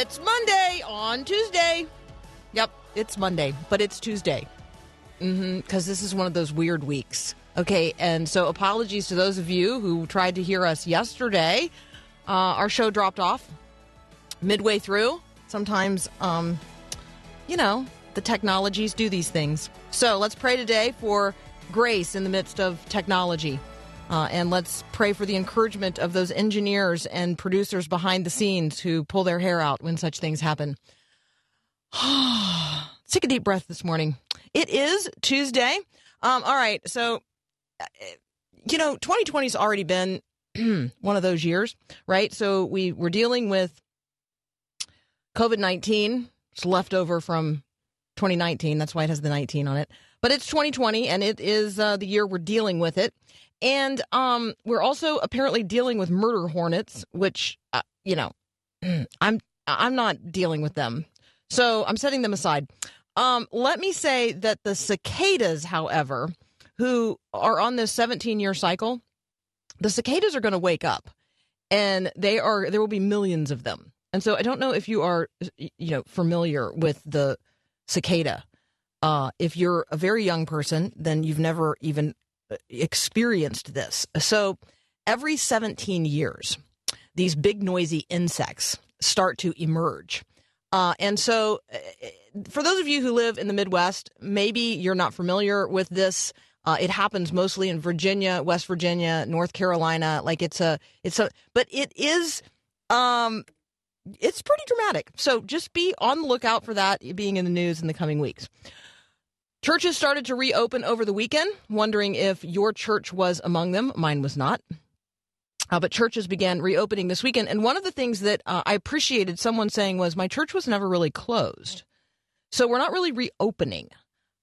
It's Monday on Tuesday. Yep, it's Monday, but it's Tuesday. Mm-hmm, Because this is one of those weird weeks. Okay, and so apologies to those of you who tried to hear us yesterday. Uh, our show dropped off midway through. Sometimes, um, you know, the technologies do these things. So let's pray today for grace in the midst of technology. Uh, and let's pray for the encouragement of those engineers and producers behind the scenes who pull their hair out when such things happen. Take a deep breath this morning. It is Tuesday. Um, all right. So, uh, you know, 2020 has already been one of those years, right? So we were dealing with COVID 19. It's left over from 2019. That's why it has the 19 on it. But it's 2020, and it is uh, the year we're dealing with it. And um, we're also apparently dealing with murder hornets, which uh, you know, I'm I'm not dealing with them, so I'm setting them aside. Um, let me say that the cicadas, however, who are on this 17 year cycle, the cicadas are going to wake up, and they are there will be millions of them. And so I don't know if you are you know familiar with the cicada. Uh, if you're a very young person, then you've never even experienced this. So every 17 years, these big noisy insects start to emerge. Uh, and so, uh, for those of you who live in the Midwest, maybe you're not familiar with this. Uh, it happens mostly in Virginia, West Virginia, North Carolina. Like it's a, it's a, but it is, um, it's pretty dramatic. So just be on the lookout for that being in the news in the coming weeks. Churches started to reopen over the weekend, wondering if your church was among them. Mine was not. Uh, but churches began reopening this weekend. And one of the things that uh, I appreciated someone saying was, My church was never really closed. So we're not really reopening.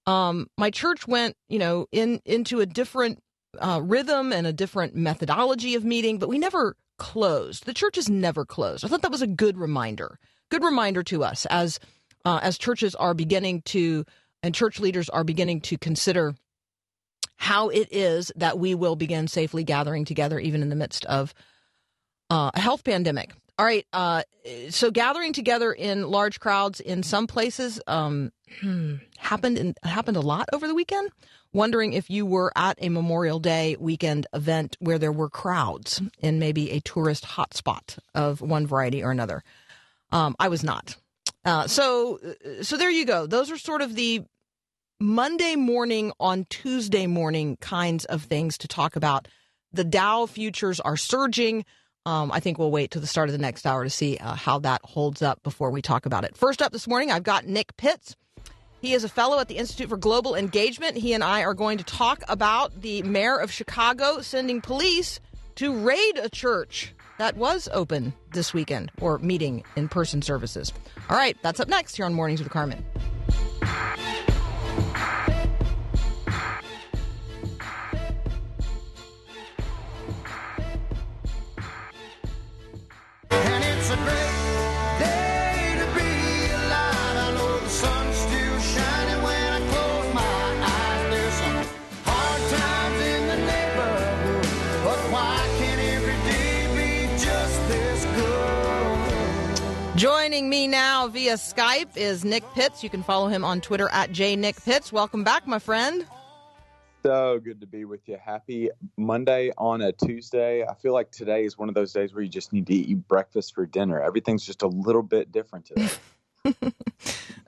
Um, my church went, you know, in into a different uh, rhythm and a different methodology of meeting, but we never closed. The church is never closed. I thought that was a good reminder. Good reminder to us as uh, as churches are beginning to and church leaders are beginning to consider how it is that we will begin safely gathering together, even in the midst of uh, a health pandemic. All right, uh, so gathering together in large crowds in some places um, happened in, happened a lot over the weekend. Wondering if you were at a Memorial Day weekend event where there were crowds in maybe a tourist hotspot of one variety or another. Um, I was not. Uh, so, so there you go. Those are sort of the Monday morning on Tuesday morning kinds of things to talk about. The Dow futures are surging. Um, I think we'll wait to the start of the next hour to see uh, how that holds up before we talk about it. First up this morning, I've got Nick Pitts. He is a fellow at the Institute for Global Engagement. He and I are going to talk about the mayor of Chicago sending police to raid a church that was open this weekend or meeting in person services. All right, that's up next here on Mornings with Carmen. Now via Skype is Nick Pitts. You can follow him on Twitter at jnickpitts. Welcome back, my friend. So good to be with you. Happy Monday on a Tuesday. I feel like today is one of those days where you just need to eat breakfast for dinner. Everything's just a little bit different today.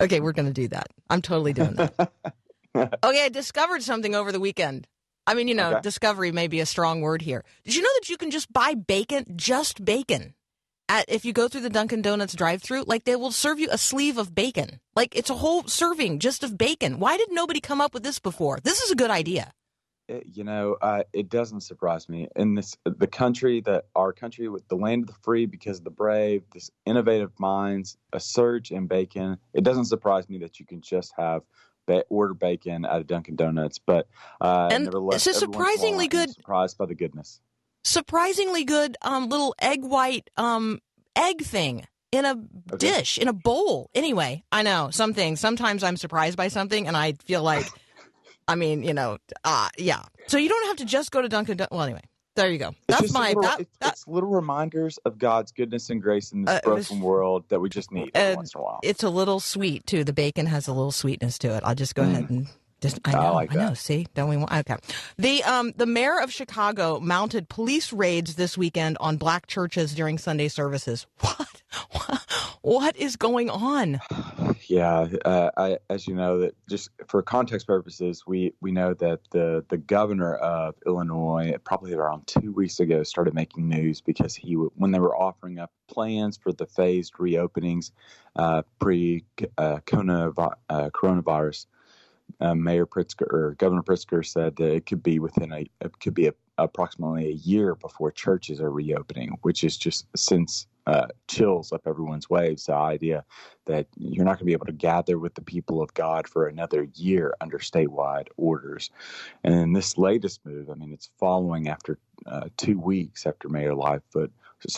Okay, we're going to do that. I'm totally doing that. okay, I discovered something over the weekend. I mean, you know, Okay. discovery may be a strong word here. Did you know that you can just buy bacon, just bacon, at if you go through the Dunkin' Donuts drive-through, like they will serve you a sleeve of bacon. Like it's a whole serving just of bacon. Why did nobody come up with this before? This is a good idea. It- you know, uh, it doesn't surprise me in this the country that our country with the land of the free because of the brave, this innovative minds, a surge in bacon. It doesn't surprise me that you can just have ba- order bacon at a Dunkin' Donuts, but uh, And nevertheless, it's a every once in a while, surprisingly good- Surprised by the goodness. Surprisingly good um little egg white um egg thing in a Okay. dish, in a bowl. Anyway, I know some things. Sometimes I'm surprised by something and I feel like I mean, you know, uh yeah. So you don't have to just go to Dunkin' Donuts. Well, anyway. There you go. That's my little, that, it's, that it's little reminders of God's goodness and grace in this Uh, broken was- world that we just need every Uh, once in a while. it's a little sweet too. The bacon has a little sweetness to it. I'll just go ahead and just I Mm. I know, I, know. See, don't we want okay. The um the mayor of Chicago mounted police raids this weekend on black churches during Sunday services. What? What is going on? Yeah, uh, I, as you know, that just for context purposes, we, we know that the, the governor of Illinois, probably around two weeks ago, started making news because he when they were offering up plans for the phased reopenings uh, pre uh, uh, coronavirus. Uh, Mayor Pritzker or Governor Pritzker said that it could be within a it could be a, approximately a year before churches are reopening, which is just since uh, chills up everyone's waves. The idea that you're not going to be able to gather with the people of God for another year under statewide orders. And this latest move, I mean, it's following after uh, two weeks after Mayor Lightfoot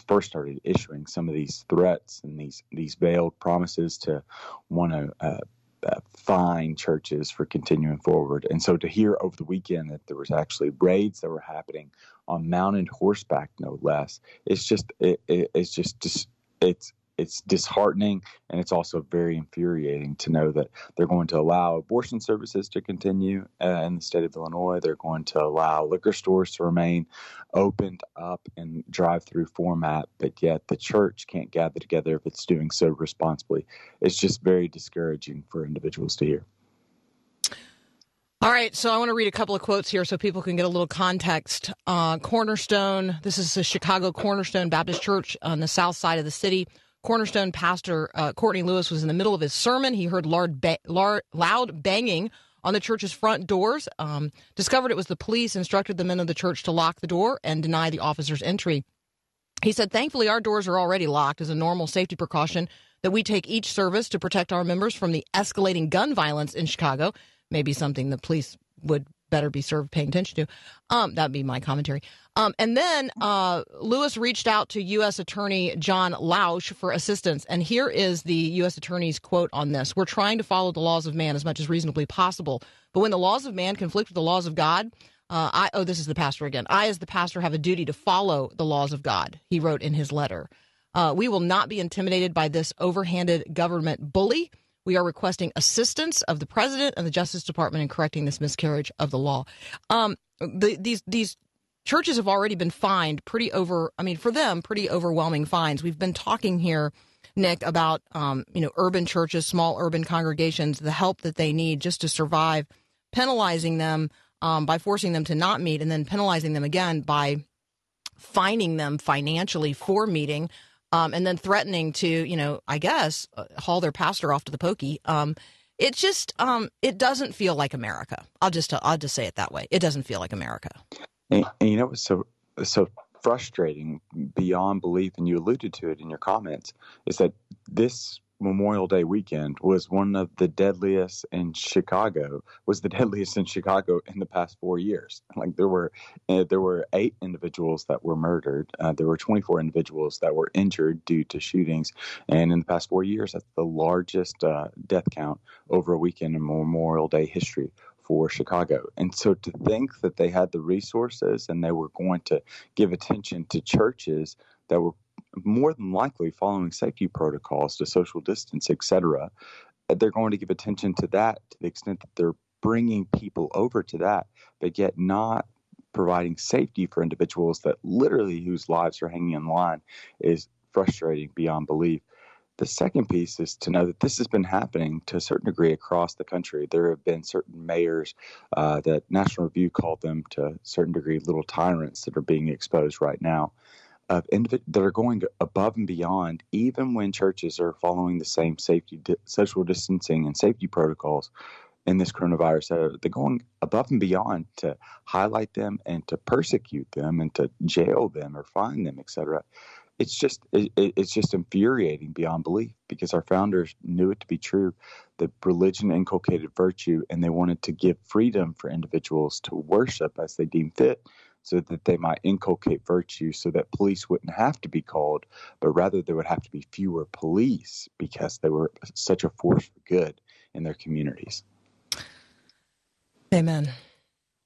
first started issuing some of these threats and these these veiled promises to want to. Uh, uh, fine churches for continuing forward, and so to hear over the weekend that there was actually raids that were happening on mounted horseback, no less, it's just it, it, it's just just it's it's disheartening and it's also very infuriating to know that they're going to allow abortion services to continue uh, in the state of Illinois. They're going to allow liquor stores to remain opened up in drive-through format, but yet the church can't gather together if it's doing so responsibly. It's just very discouraging for individuals to hear. All right, so I want to read a couple of quotes here so people can get a little context. Uh, Cornerstone, this is the Chicago Cornerstone Baptist Church on the south side of the city. Cornerstone pastor uh, Courtney Lewis was in the middle of his sermon. He heard loud, ba- loud banging on the church's front doors. Um, discovered it was the police, instructed the men of the church to lock the door and deny the officers entry. He said, Thankfully, our doors are already locked as a normal safety precaution that we take each service to protect our members from the escalating gun violence in Chicago. Maybe something the police would better be served paying attention to. Um, that'd be my commentary. Um, and then uh, Lewis reached out to U.S. Attorney John Lausch for assistance. And here is the U.S. Attorney's quote on this We're trying to follow the laws of man as much as reasonably possible. But when the laws of man conflict with the laws of God, uh, I, oh, this is the pastor again. I, as the pastor, have a duty to follow the laws of God, he wrote in his letter. Uh, we will not be intimidated by this overhanded government bully. We are requesting assistance of the president and the Justice Department in correcting this miscarriage of the law. Um, the, these these churches have already been fined pretty over. I mean, for them, pretty overwhelming fines. We've been talking here, Nick, about um, you know urban churches, small urban congregations, the help that they need just to survive, penalizing them um, by forcing them to not meet, and then penalizing them again by fining them financially for meeting um, and then threatening to, you know, I guess, uh, haul their pastor off to the pokey. Um, it just, um, it doesn't feel like America. I'll just, I'll just say it that way. It doesn't feel like America. And, and you know what's so so frustrating beyond belief, and you alluded to it in your comments, is that this Memorial Day weekend was one of the deadliest in Chicago. Was the deadliest in Chicago in the past four years. Like there were uh, there were eight individuals that were murdered. Uh, there were 24 individuals that were injured due to shootings, and in the past four years, that's the largest uh, death count over a weekend in Memorial Day history for Chicago. And so to think that they had the resources and they were going to give attention to churches that were more than likely following safety protocols to social distance, et cetera, they're going to give attention to that to the extent that they're bringing people over to that, but yet not providing safety for individuals that literally whose lives are hanging in line is frustrating beyond belief. The second piece is to know that this has been happening to a certain degree across the country. There have been certain mayors uh, that National Review called them to a certain degree little tyrants that are being exposed right now. Of individ- that are going above and beyond, even when churches are following the same safety, di- social distancing, and safety protocols in this coronavirus. They're going above and beyond to highlight them and to persecute them and to jail them or fine them, etc. It's just it, it- it's just infuriating beyond belief because our founders knew it to be true that religion inculcated virtue and they wanted to give freedom for individuals to worship as they deem fit so that they might inculcate virtue so that police wouldn't have to be called, but rather there would have to be fewer police because they were such a force for good in their communities. Amen.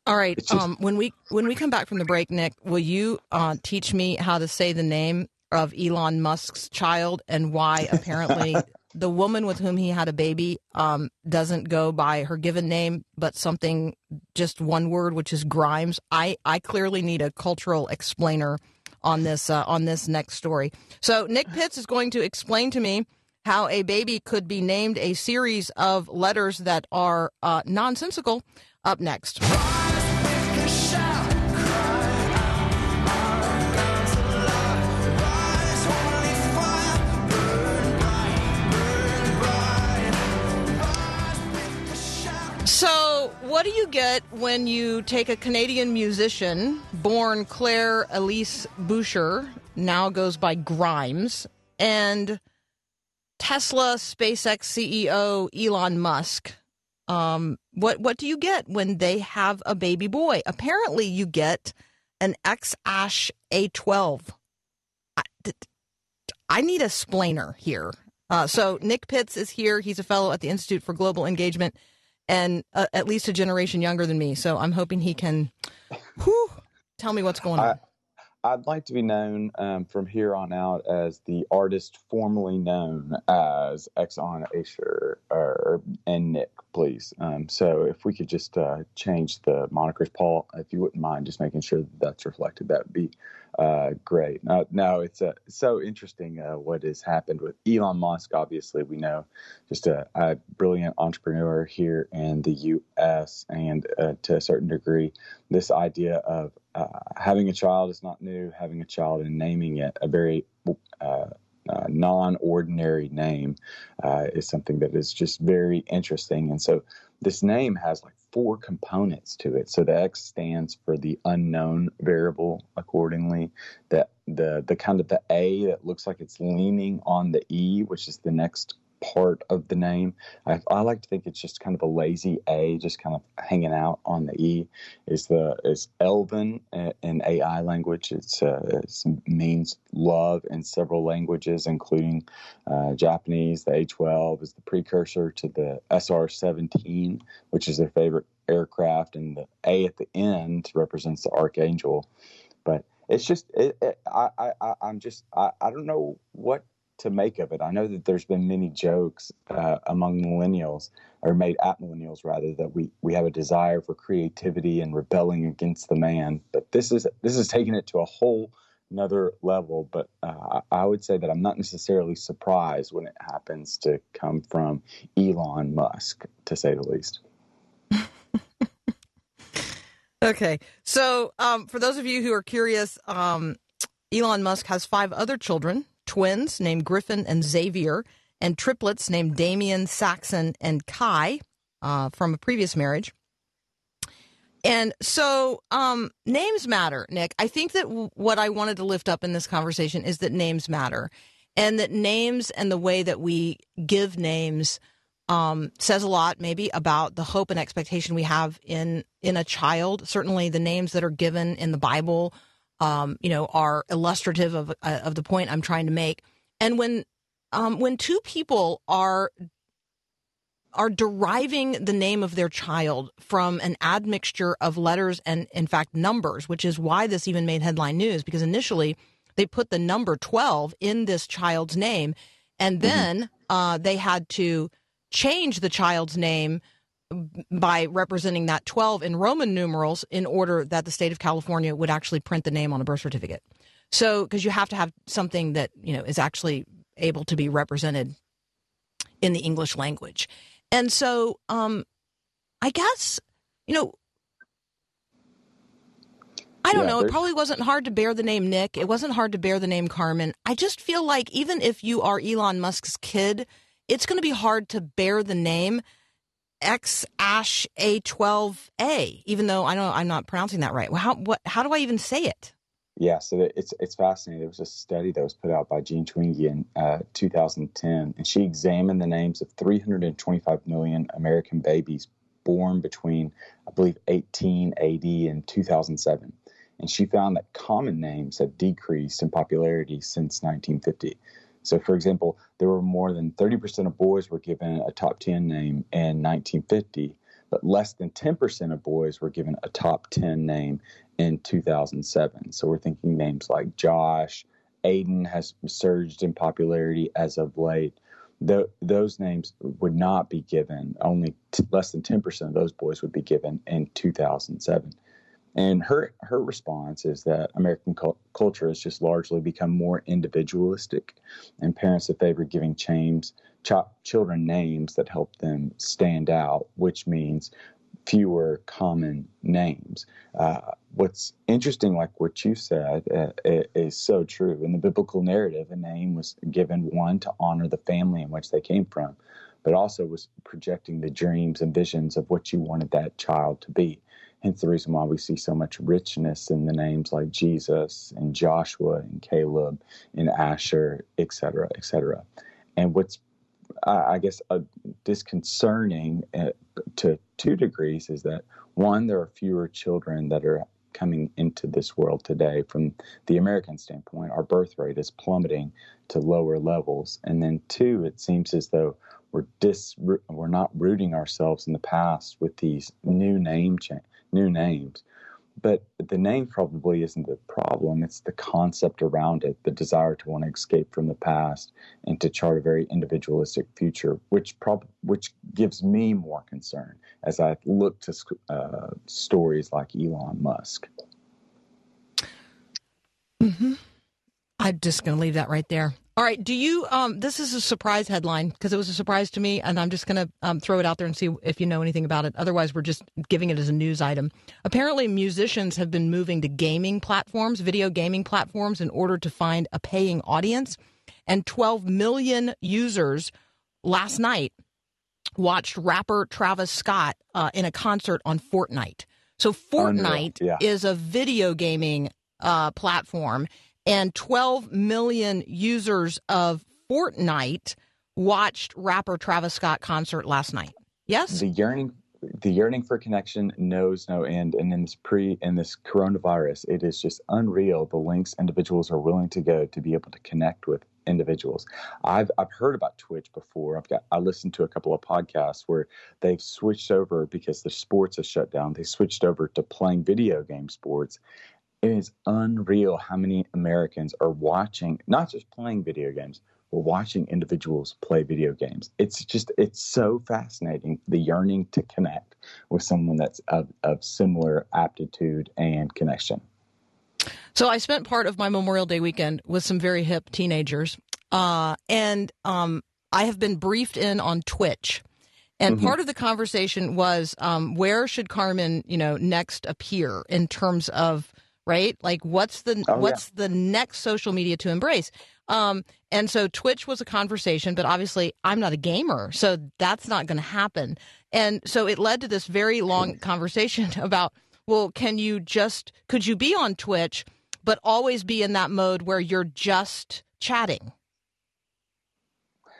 All right. Just- um, when we when we come back from the break, Nick, will you uh, teach me how to say the name of Elon Musk's child and why apparently the woman with whom he had a baby um, doesn't go by her given name, but something just one word, which is Grimes. I I clearly need a cultural explainer on this uh, on this next story. So Nick Pitts is going to explain to me how a baby could be named a series of letters that are uh, nonsensical. Up next. So, what do you get when you take a Canadian musician born Claire Elise Boucher, now goes by Grimes, and Tesla SpaceX CEO Elon Musk? Um, what what do you get when they have a baby boy? Apparently, you get an X Ash A12. I, I need a splainer here. Uh, so Nick Pitts is here. He's a fellow at the Institute for Global Engagement and uh, at least a generation younger than me. So I'm hoping he can whew, tell me what's going on. I'd like to be known um, from here on out as the artist formerly known as Exxon Asher or, and Nick, please. Um, so if we could just uh, change the monikers, Paul, if you wouldn't mind, just making sure that that's reflected, that would be uh, great. No, it's uh, so interesting uh, what has happened with Elon Musk. Obviously, we know just a, a brilliant entrepreneur here in the U.S. and uh, to a certain degree, this idea of uh, having a child is not new. Having a child and naming it a very uh, uh, non-ordinary name uh, is something that is just very interesting. And so this name has like four components to it. So the X stands for the unknown variable. Accordingly, that the the kind of the A that looks like it's leaning on the E, which is the next part of the name. I, I like to think it's just kind of a lazy A, just kind of hanging out on the E. Is the is Elven uh, in AI language? It's, uh, means love in several languages, including uh, Japanese. The A12 is the precursor to the SR-17, which is their favorite aircraft, and the A at the end represents the Archangel. But it's just it, it, I, I I- I'm just I, I don't know what to make of it. I know that there's been many jokes uh, among millennials, or made at millennials rather, that we, we have a desire for creativity and rebelling against the man. But this is this is taking it to a whole another level. But uh, I would say that I'm not necessarily surprised when it happens to come from Elon Musk, to say the least. Okay. So, um, for those of you who are curious, um, Elon Musk has five other children twins named Griffin and Xavier, and triplets named Damien, Saxon, and Kai uh, from a previous marriage. And so, um, names matter, Nick. I think that w- what I wanted to lift up in this conversation is that names matter, and that names and the way that we give names um, says a lot, maybe about the hope and expectation we have in in a child. Certainly, the names that are given in the Bible, um, you know, are illustrative of uh, of the point I'm trying to make. And when um, when two people are are deriving the name of their child from an admixture of letters and, in fact, numbers, which is why this even made headline news because initially they put the number 12 in this child's name and then uh, they had to change the child's name by representing that 12 in Roman numerals in order that the state of California would actually print the name on a birth certificate. So, because you have to have something that, you know, is actually able to be represented in the English language. And so, um, I guess, you know, I don't Yeah, know. It probably wasn't hard to bear the name Nick. It wasn't hard to bear the name Carmen. I just feel like even if you are Elon Musk's kid, it's going to be hard to bear the name X Ash A12A, even though I know I'm not pronouncing that right. Well, How, what, how do I even say it? Yeah, so it's it's fascinating. There was a study that was put out by Jean Twenge in uh, 2010, and she examined the names of 325 million American babies born between, I believe, 1880 and 2007, and she found that common names have decreased in popularity since 1950. So, for example, there were more than 30% of boys were given a top 10 name in 1950, but less than 10% of boys were given a top 10 name in 2007. So we're thinking names like Josh, Aiden has surged in popularity as of late. Th- those names would not be given. Only t- less than 10% of those boys would be given in 2007. And her her response is that American cul- culture has just largely become more individualistic, and parents have favored giving chains, ch- children names that help them stand out, which means fewer common names. Uh, what's interesting, like what you said, uh, is so true. In the biblical narrative, a name was given one to honor the family in which they came from, but also was projecting the dreams and visions of what you wanted that child to be. Hence the reason why we see so much richness in the names like Jesus and Joshua and Caleb and Asher, et cetera, et cetera. And what's I guess uh, disconcerting uh, to two degrees is that one, there are fewer children that are coming into this world today. From the American standpoint, our birth rate is plummeting to lower levels, and then two, it seems as though we're dis we're not rooting ourselves in the past with these new name cha- new names. But the name probably isn't the problem. It's the concept around it, the desire to want to escape from the past and to chart a very individualistic future, which prob- which gives me more concern as I look to uh, stories like Elon Musk. I'm just going to leave that right there. All right. Do you? Um, this is a surprise headline because it was a surprise to me, and I'm just going to um, throw it out there and see if you know anything about it. Otherwise, we're just giving it as a news item. Apparently, musicians have been moving to gaming platforms, video gaming platforms, in order to find a paying audience. And 12 million users last night watched rapper Travis Scott uh, in a concert on Fortnite. So Fortnite yeah. is a video gaming uh, platform, and 12 million users of Fortnite watched rapper Travis Scott concert last night. Yes, The yearning, the yearning for connection knows no end, and in this pre in this coronavirus, it is just unreal the lengths individuals are willing to go to be able to connect with individuals. I've I've heard about Twitch before. I've got I listened to a couple of podcasts where they've switched over because the sports have shut down. They switched over to playing video game sports. It is unreal how many Americans are watching, not just playing video games, but watching individuals play video games. It's just it's so fascinating the yearning to connect with someone that's of, of similar aptitude and connection. So I spent part of my Memorial Day weekend with some very hip teenagers, uh, and um, I have been briefed in on Twitch. And Mhm. part of the conversation was um, where should Carmen, you know, next appear in terms of right, like what's the Oh, yeah. what's the next social media to embrace? Um, and so Twitch was a conversation, but obviously I'm not a gamer, so that's not going to happen. And so it led to this very long conversation about, well, can you just could you be on Twitch, but always be in that mode where you're just chatting?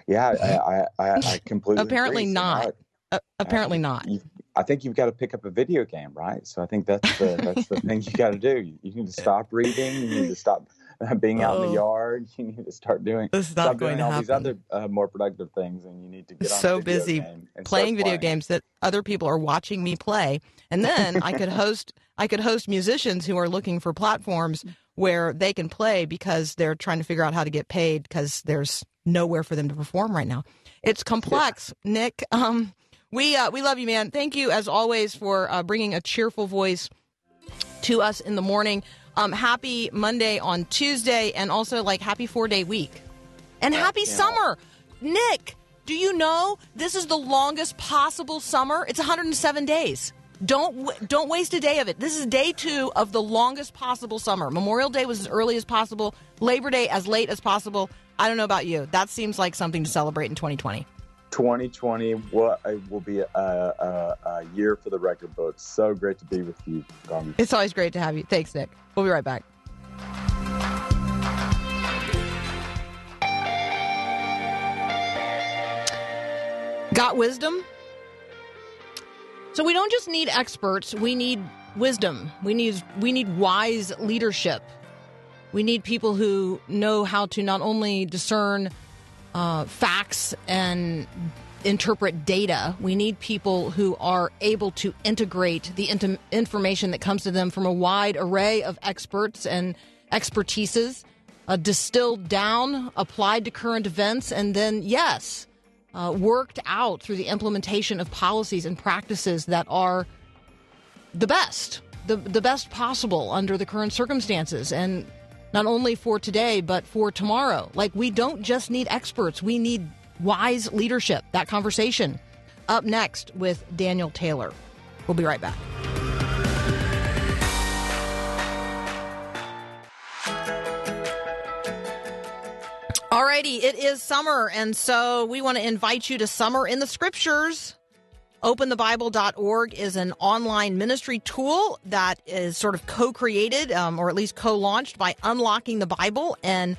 Yeah, I I, I, I completely Apparently agree. So not. Uh, apparently not. you I think you've got to pick up a video game, right? So I think that's the that's the thing you got to do. You, you need to stop reading. You need to stop being out in Oh. the yard. You need to start doing This is not stop going doing to all these other uh, more productive things, and you need to get So busy playing start video games that other people are watching me play and then i could host i could host musicians who are looking for platforms where they can play because they're trying to figure out how to get paid because there's nowhere for them to perform right now it's complex nick um we uh, we love you man thank you as always for uh, bringing a cheerful voice to us in the morning um happy monday on tuesday and also like happy four day week and happy yeah. summer nick do you know this is the longest possible summer it's 107 days Don't don't waste a day of it. This is day two of the longest possible summer. Memorial Day was as early as possible. Labor Day as late as possible. I don't know about you. That seems like something to celebrate in 2020. 2020 will, uh, will be a, a, a year for the record books. So great to be with you, Carmen. It's always great to have you. Thanks, Nick. We'll be right back. Got wisdom? So we don't just need experts, we need wisdom. We need we need wise leadership. We need people who know how to not only discern uh, facts and interpret data. We need people who are able to integrate the int- information that comes to them from a wide array of experts and expertises, uh, distilled down, applied to current events, and then, yes, uh, worked out through the implementation of policies and practices that are the best, the, the best possible under the current circumstances. And not only for today, but for tomorrow. Like, we don't just need experts, we need wise leadership. That conversation up next with Daniel Taylor. We'll be right back. Alrighty, it is summer, and so we want to invite you to Summer in the Scriptures. OpenTheBible.org is an online ministry tool that is sort of co created um, or at least co launched by Unlocking the Bible and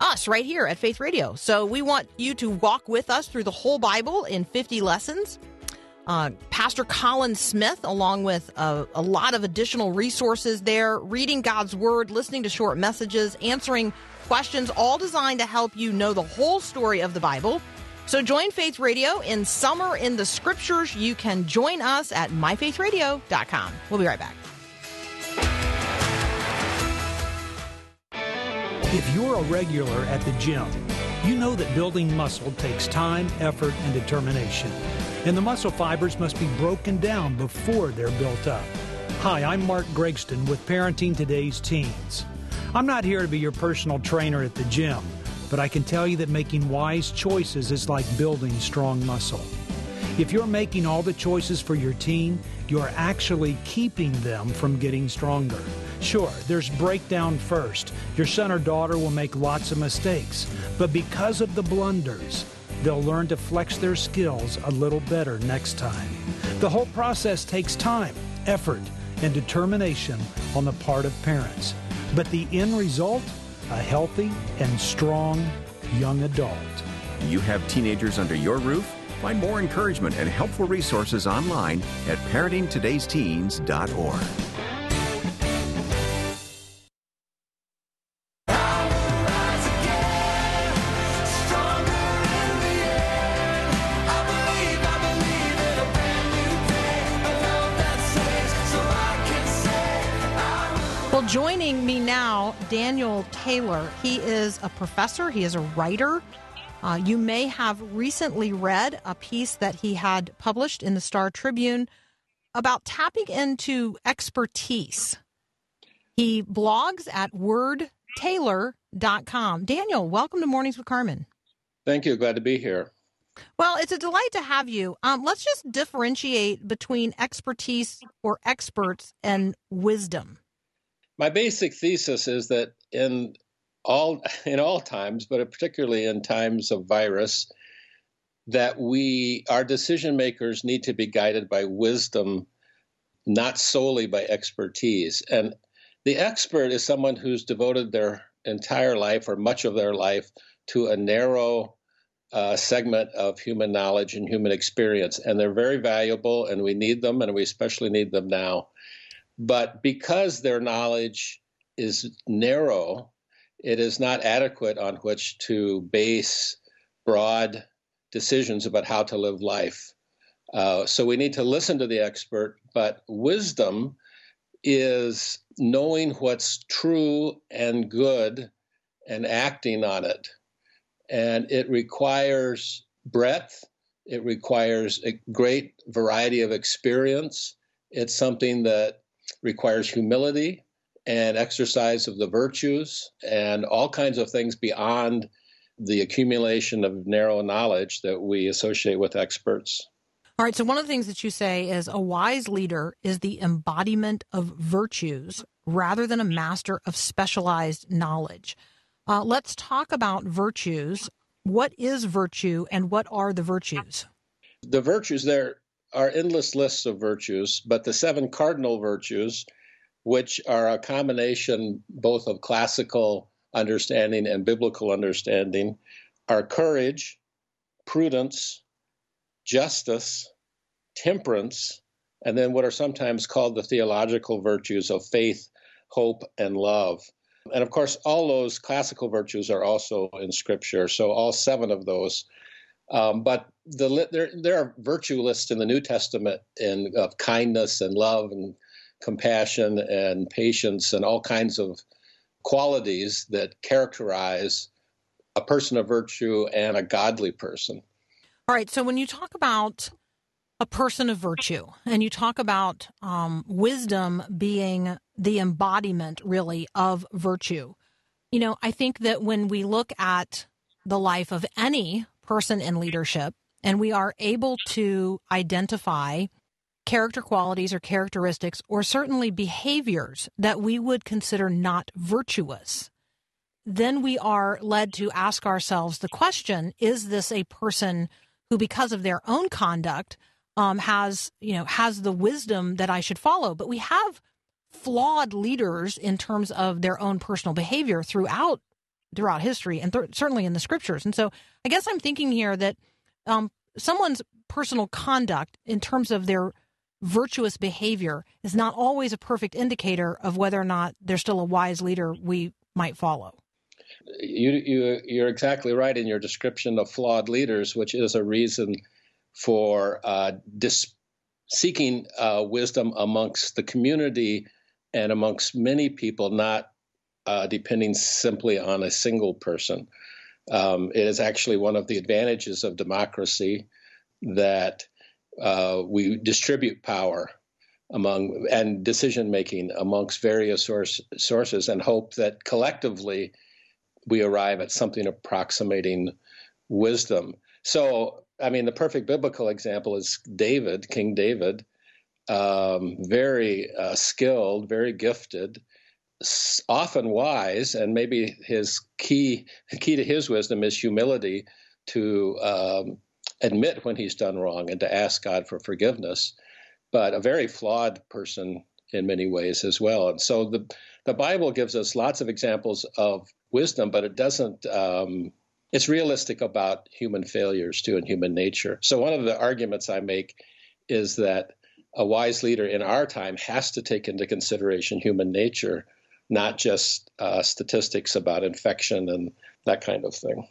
us right here at Faith Radio. So we want you to walk with us through the whole Bible in 50 lessons. Uh, Pastor Colin Smith, along with a, a lot of additional resources there, reading God's Word, listening to short messages, answering questions, all designed to help you know the whole story of the Bible. So join Faith Radio in Summer in the Scriptures. You can join us at myfaithradio.com. We'll be right back. If you're a regular at the gym, you know that building muscle takes time, effort, and determination. And the muscle fibers must be broken down before they're built up. Hi, I'm Mark Gregston with Parenting Today's Teens. I'm not here to be your personal trainer at the gym, but I can tell you that making wise choices is like building strong muscle. If you're making all the choices for your teen, you're actually keeping them from getting stronger. Sure, there's breakdown first. Your son or daughter will make lots of mistakes, but because of the blunders, they'll learn to flex their skills a little better next time. The whole process takes time, effort, and determination on the part of parents. But the end result? A healthy and strong young adult. You have teenagers under your roof? Find more encouragement and helpful resources online at parentingtodaysteens.org. Taylor. He is a professor, he is a writer. Uh, you may have recently read a piece that he had published in the Star Tribune about tapping into expertise. He blogs at wordtaylor.com. Daniel, welcome to Mornings with Carmen. Thank you. Glad to be here. Well, it's a delight to have you. Um, let's just differentiate between expertise or experts and wisdom. My basic thesis is that in all in all times, but particularly in times of virus, that we our decision makers need to be guided by wisdom, not solely by expertise. And the expert is someone who's devoted their entire life or much of their life to a narrow uh, segment of human knowledge and human experience. And they're very valuable, and we need them, and we especially need them now. But because their knowledge is narrow, it is not adequate on which to base broad decisions about how to live life. Uh, so we need to listen to the expert, but wisdom is knowing what's true and good and acting on it. And it requires breadth, it requires a great variety of experience. It's something that requires humility and exercise of the virtues and all kinds of things beyond the accumulation of narrow knowledge that we associate with experts. All right. So one of the things that you say is a wise leader is the embodiment of virtues rather than a master of specialized knowledge. Uh, let's talk about virtues. What is virtue and what are the virtues? The virtues, there are endless lists of virtues, but the seven cardinal virtues, which are a combination both of classical understanding and biblical understanding, are courage, prudence, justice, temperance, and then what are sometimes called the theological virtues of faith, hope, and love. And of course, all those classical virtues are also in Scripture. So all seven of those. Um, but the there there are virtue lists in the New Testament in of kindness and love and compassion and patience and all kinds of qualities that characterize a person of virtue and a godly person. All right. So when you talk about a person of virtue and you talk about um, wisdom being the embodiment, really, of virtue, you know, I think that when we look at the life of any person in leadership and we are able to identify character qualities or characteristics or certainly behaviors that we would consider not virtuous, then we are led to ask ourselves the question is this a person who, because of their own conduct, um, has you know has the wisdom that I should follow? But we have flawed leaders in terms of their own personal behavior throughout throughout history and th- certainly in the scriptures. And so I guess I'm thinking here that um, someone's personal conduct in terms of their virtuous behavior is not always a perfect indicator of whether or not they're still a wise leader we might follow. You, you, you're exactly right in your description of flawed leaders, which is a reason for uh, dis- seeking uh, wisdom amongst the community and amongst many people, not uh, depending simply on a single person. Um, it is actually one of the advantages of democracy that uh, we distribute power among and decision making amongst various source, sources and hope that collectively we arrive at something approximating wisdom. So, I mean, the perfect biblical example is David, King David, um, very uh, skilled, very gifted, often wise, and maybe his key key to his wisdom is humility to um, admit when he's done wrong and to ask God for forgiveness. But a very flawed person in many ways as well. And so the the Bible gives us lots of examples of wisdom, but it doesn't. Um, it's realistic about human failures too and human nature. So one of the arguments I make is that a wise leader in our time has to take into consideration human nature, not just uh, statistics about infection and that kind of thing.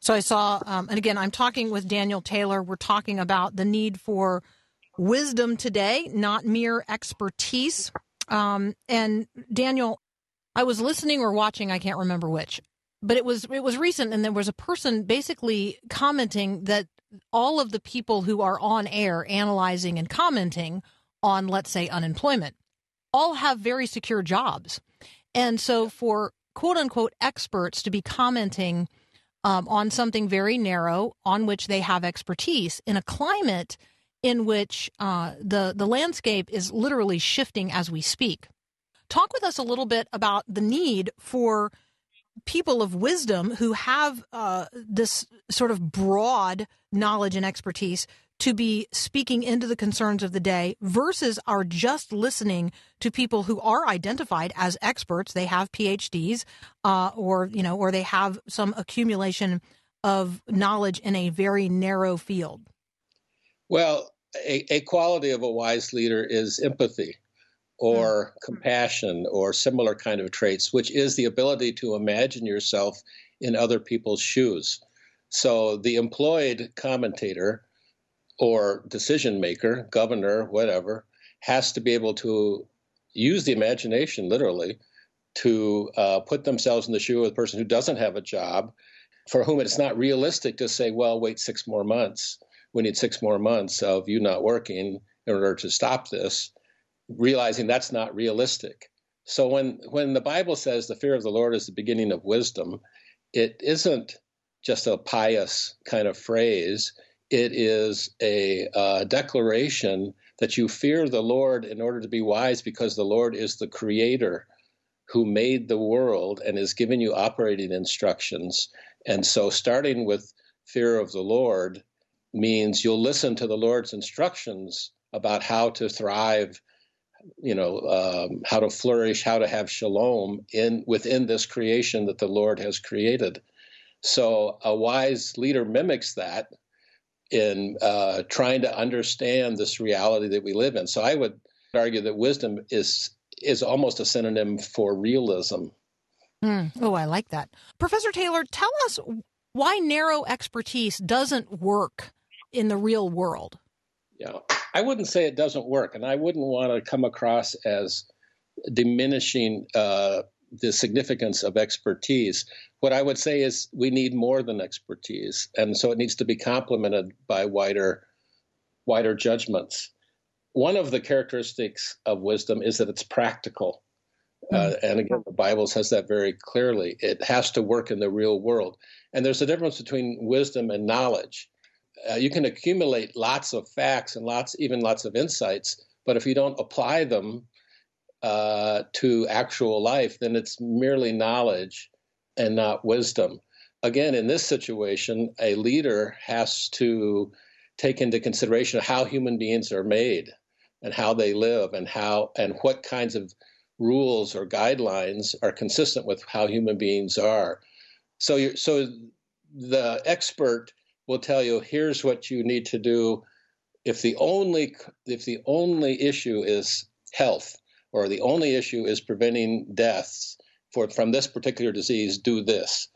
So I saw, um, and again, I'm talking with Daniel Taylor. We're talking about the need for wisdom today, not mere expertise. Um, and Daniel, I was listening or watching, I can't remember which, but it was it was recent, and there was a person basically commenting that all of the people who are on air analyzing and commenting on, let's say, unemployment, all have very secure jobs, and so for quote unquote experts to be commenting um, on something very narrow on which they have expertise in a climate in which uh, the the landscape is literally shifting as we speak. Talk with us a little bit about the need for people of wisdom who have uh, this sort of broad knowledge and expertise to be speaking into the concerns of the day versus are just listening to people who are identified as experts. They have PhDs, uh, or you know, or they have some accumulation of knowledge in a very narrow field. Well, a, a quality of a wise leader is empathy or mm. compassion or similar kind of traits, which is the ability to imagine yourself in other people's shoes. So the employed commentator or decision maker, governor, whatever, has to be able to use the imagination literally to uh, put themselves in the shoe of a person who doesn't have a job, for whom it's not realistic to say, well, wait six more months. We need six more months of you not working in order to stop this realizing that's not realistic. So when when the Bible says the fear of the Lord is the beginning of wisdom, it isn't just a pious kind of phrase. It is a uh, declaration that you fear the Lord in order to be wise because the Lord is the creator who made the world and is giving you operating instructions. And so, starting with fear of the Lord means you'll listen to the Lord's instructions about how to thrive, you know, um, how to flourish, how to have shalom in within this creation that the Lord has created. So, a wise leader mimics that in uh, trying to understand this reality that we live in. So, I would argue that wisdom is is almost a synonym for realism. Mm. Oh, I like that. Professor Taylor, tell us why narrow expertise doesn't work in the real world. Yeah, I wouldn't say it doesn't work, and I wouldn't want to come across as diminishing uh, the significance of expertise. What I would say is we need more than expertise, and so it needs to be complemented by wider, wider judgments. One of the characteristics of wisdom is that it's practical. Uh, and again, the Bible says that very clearly. It has to work in the real world. And there's a difference between wisdom and knowledge. Uh, you can accumulate lots of facts and lots, even lots of insights, but if you don't apply them uh, to actual life, then it's merely knowledge and not wisdom. Again, in this situation, a leader has to take into consideration how human beings are made and how they live and how and what kinds of rules or guidelines are consistent with how human beings are. So, you so the expert will tell you, here's what you need to do. If the only if the only issue is health, or the only issue is preventing deaths for from this particular disease, do this,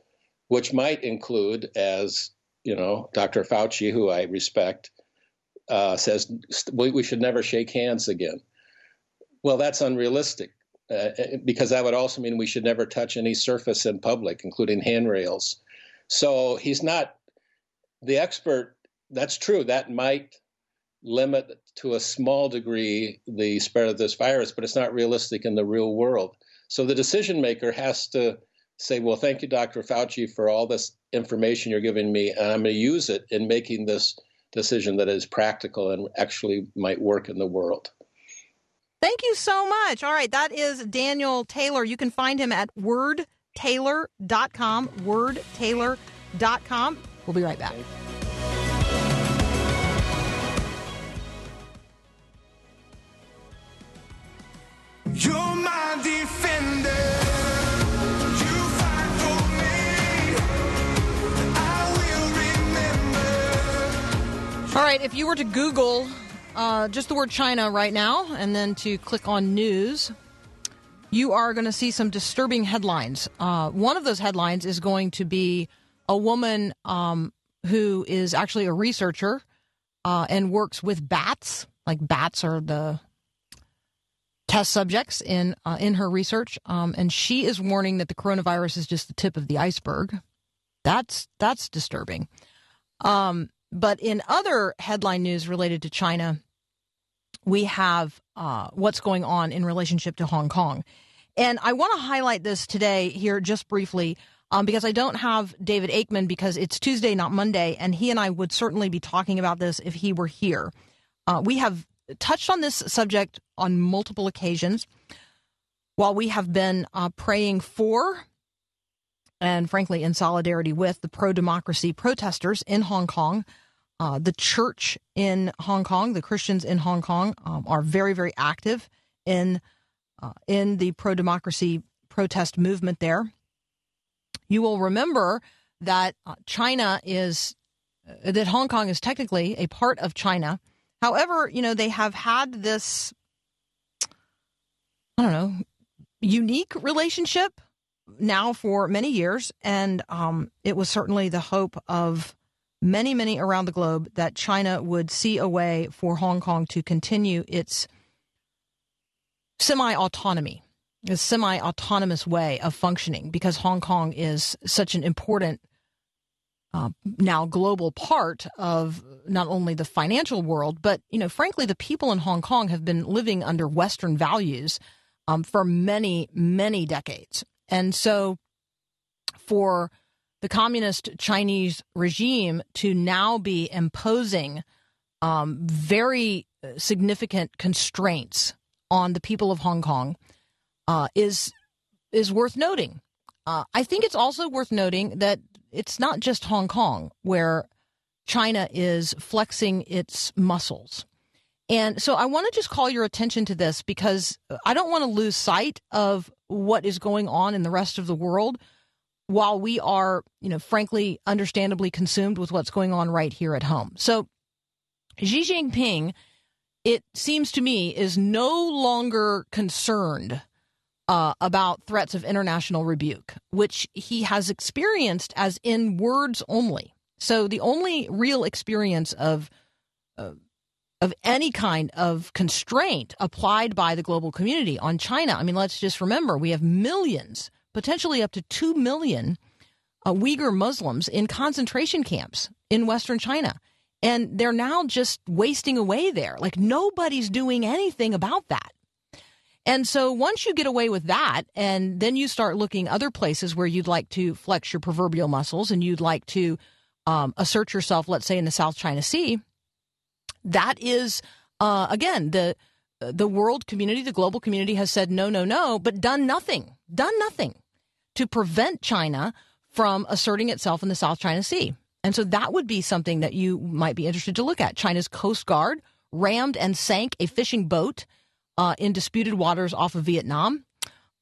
which might include, as you know, Dr. Fauci, who I respect, uh, says we, we should never shake hands again. Well, that's unrealistic uh, because that would also mean we should never touch any surface in public, including handrails. So he's not the expert. That's true. That might limit to a small degree the spread of this virus, but it's not realistic in the real world. So the decision maker has to say, well, thank you, Dr. Fauci, for all this information you're giving me, and I'm going to use it in making this decision that is practical and actually might work in the world. Thank you so much. All right, that is Daniel Taylor. You can find him at wordtaylor.com, wordtaylor.com. We'll be right back. You're my defender. All right, if you were to Google uh, just the word China right now and then to click on news, you are going to see some disturbing headlines. Uh, one of those headlines is going to be a woman um, who is actually a researcher uh, and works with bats. Like bats are the test subjects in uh, in her research, um, and she is warning that the coronavirus is just the tip of the iceberg. That's that's disturbing. Um, but in other headline news related to China, we have uh, what's going on in relationship to Hong Kong, and I want to highlight this today here just briefly. Um, because I don't have David Aikman because it's Tuesday, not Monday, and he and I would certainly be talking about this if he were here. Uh, we have touched on this subject on multiple occasions while we have been uh, praying for and frankly in solidarity with the pro democracy protesters in Hong Kong. Uh, the church in Hong Kong, the Christians in Hong Kong, um, are very, very active in uh, in the pro democracy protest movement there. You will remember that uh, China is uh, that Hong Kong is technically a part of China. However, you know they have had this I don't know unique relationship now for many years, and um, it was certainly the hope of many, many around the globe that China would see a way for Hong Kong to continue its semi autonomy, a semi autonomous way of functioning, because Hong Kong is such an important. Uh, now global part of not only the financial world, but you know, frankly, the people in Hong Kong have been living under Western values um, for many, many decades. And so for the communist Chinese regime to now be imposing um, very uh, significant constraints on the people of Hong Kong uh, is is worth noting. Uh, I think it's also worth noting that it's not just Hong Kong where China is flexing its muscles. And so I want to just call your attention to this because I don't want to lose sight of what is going on in the rest of the world while we are, you know, frankly, understandably consumed with what's going on right here at home. So Xi Jinping, it seems to me, is no longer concerned uh, about threats of international rebuke, which he has experienced as in words only. So the only real experience of uh, of any kind of constraint applied by the global community on China. I mean, let's just remember we have millions, potentially up to 2 million uh, Uyghur Muslims in concentration camps in Western China. And they're now just wasting away there. Like nobody's doing anything about that. And so once you get away with that, and then you start looking other places where you'd like to flex your proverbial muscles and you'd like to um, assert yourself, let's say in the South China Sea, that is uh, again the the world community, the global community has said no, no, no, but done nothing, done nothing to prevent China from asserting itself in the South China Sea. And so that would be something that you might be interested to look at. China's Coast Guard rammed and sank a fishing boat uh, in disputed waters off of Vietnam,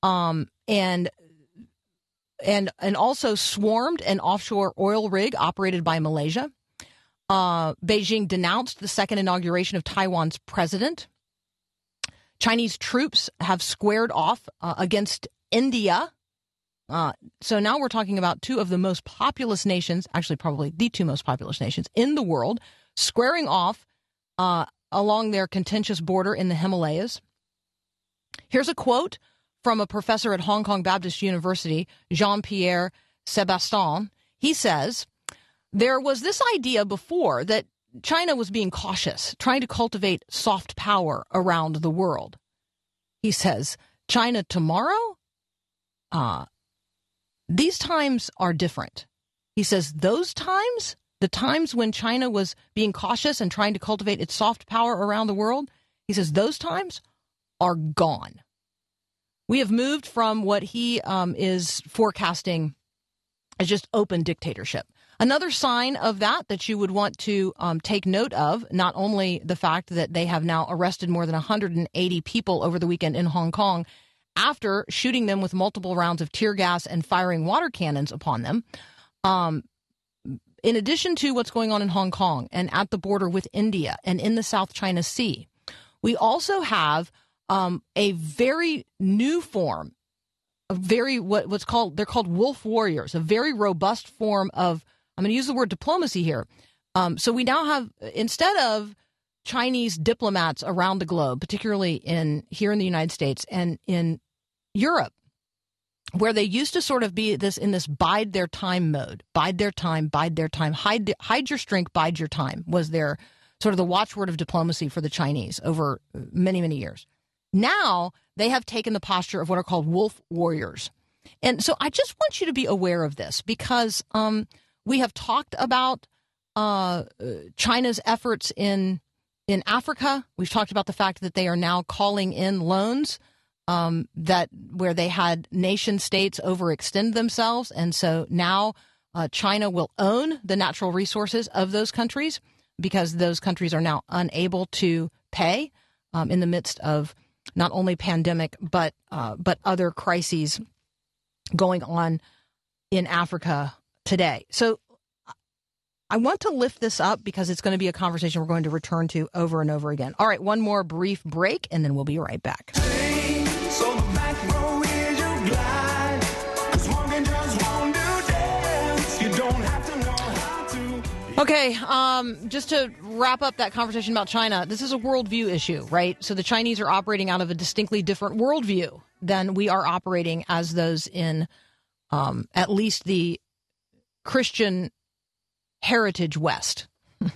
um, and and and also swarmed an offshore oil rig operated by Malaysia. Uh, Beijing denounced the second inauguration of Taiwan's president. Chinese troops have squared off uh, against India. Uh, so now we're talking about two of the most populous nations, actually, probably the two most populous nations in the world, squaring off uh, along their contentious border in the Himalayas. Here's a quote from a professor at Hong Kong Baptist University, Jean Pierre Cabestan. He says, There was this idea before that China was being cautious, trying to cultivate soft power around the world. He says, China tomorrow? Uh, these times are different. He says, those times, the times when China was being cautious and trying to cultivate its soft power around the world, he says, those times are gone. We have moved from what he um, is forecasting as just open dictatorship. Another sign of that that you would want to um, take note of, not only the fact that they have now arrested more than 180 people over the weekend in Hong Kong after shooting them with multiple rounds of tear gas and firing water cannons upon them. Um, in addition to what's going on in Hong Kong and at the border with India and in the South China Sea, we also have um, a very new form, a very what, what's called they're called wolf warriors, a very robust form of I'm going to use the word diplomacy here. Um, so we now have instead of Chinese diplomats around the globe, particularly in here in the United States and in Europe, where they used to sort of be this in this bide their time mode, bide their time, bide their time, hide hide your strength, bide your time was their sort of the watchword of diplomacy for the Chinese over many many years. Now they have taken the posture of what are called wolf warriors, and so I just want you to be aware of this because um, we have talked about uh, China's efforts in in Africa. We've talked about the fact that they are now calling in loans um, that where they had nation states overextend themselves, and so now uh, China will own the natural resources of those countries because those countries are now unable to pay um, in the midst of not only pandemic but uh, but other crises going on in Africa today. So I want to lift this up because it's going to be a conversation we're going to return to over and over again. All right, one more brief break and then we'll be right back. Okay, um, just to wrap up that conversation about China, this is a worldview issue, right? So the Chinese are operating out of a distinctly different worldview than we are operating as those in um, at least the Christian heritage West.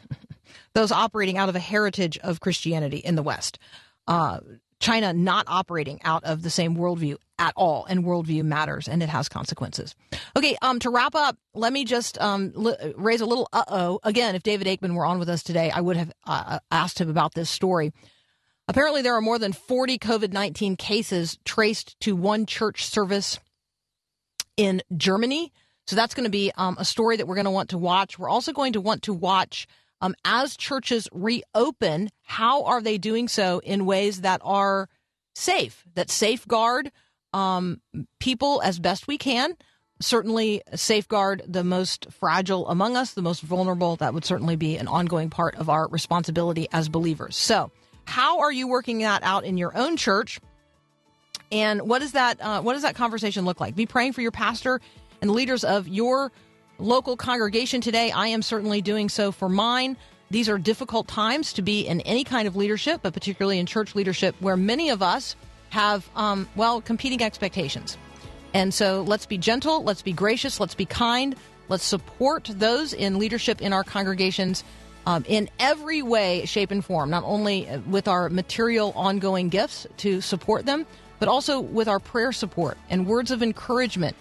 those operating out of a heritage of Christianity in the West. Uh, China not operating out of the same worldview at all, and worldview matters, and it has consequences. Okay, um, to wrap up, let me just um, raise a little uh oh. Again, if David Aikman were on with us today, I would have uh, asked him about this story. Apparently, there are more than 40 COVID 19 cases traced to one church service in Germany. So that's going to be um, a story that we're going to want to watch. We're also going to want to watch um, as churches reopen, how are they doing so in ways that are safe, that safeguard um, people as best we can? Certainly, safeguard the most fragile among us, the most vulnerable. That would certainly be an ongoing part of our responsibility as believers. So, how are you working that out in your own church? And what does that uh, what does that conversation look like? Be praying for your pastor and leaders of your local congregation today. I am certainly doing so for mine. These are difficult times to be in any kind of leadership, but particularly in church leadership, where many of us have, um, well, competing expectations. And so let's be gentle, let's be gracious, let's be kind, let's support those in leadership in our congregations um, in every way, shape, and form, not only with our material ongoing gifts to support them, but also with our prayer support and words of encouragement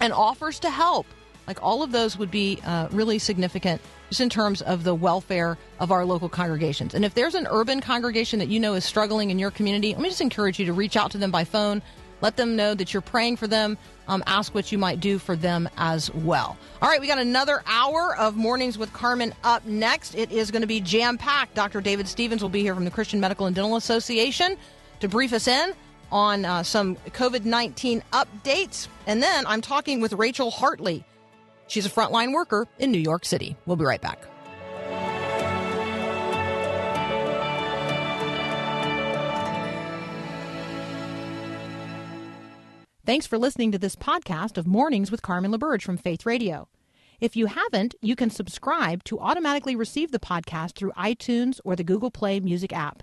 and offers to help. Like all of those would be uh, really significant just in terms of the welfare of our local congregations. And if there's an urban congregation that you know is struggling in your community, let me just encourage you to reach out to them by phone. Let them know that you're praying for them. Um, ask what you might do for them as well. All right, we got another hour of Mornings with Carmen up next. It is going to be jam packed. Dr. David Stevens will be here from the Christian Medical and Dental Association to brief us in on uh, some COVID 19 updates. And then I'm talking with Rachel Hartley. She's a frontline worker in New York City. We'll be right back. Thanks for listening to this podcast of Mornings with Carmen LaBerge from Faith Radio. If you haven't, you can subscribe to automatically receive the podcast through iTunes or the Google Play Music app.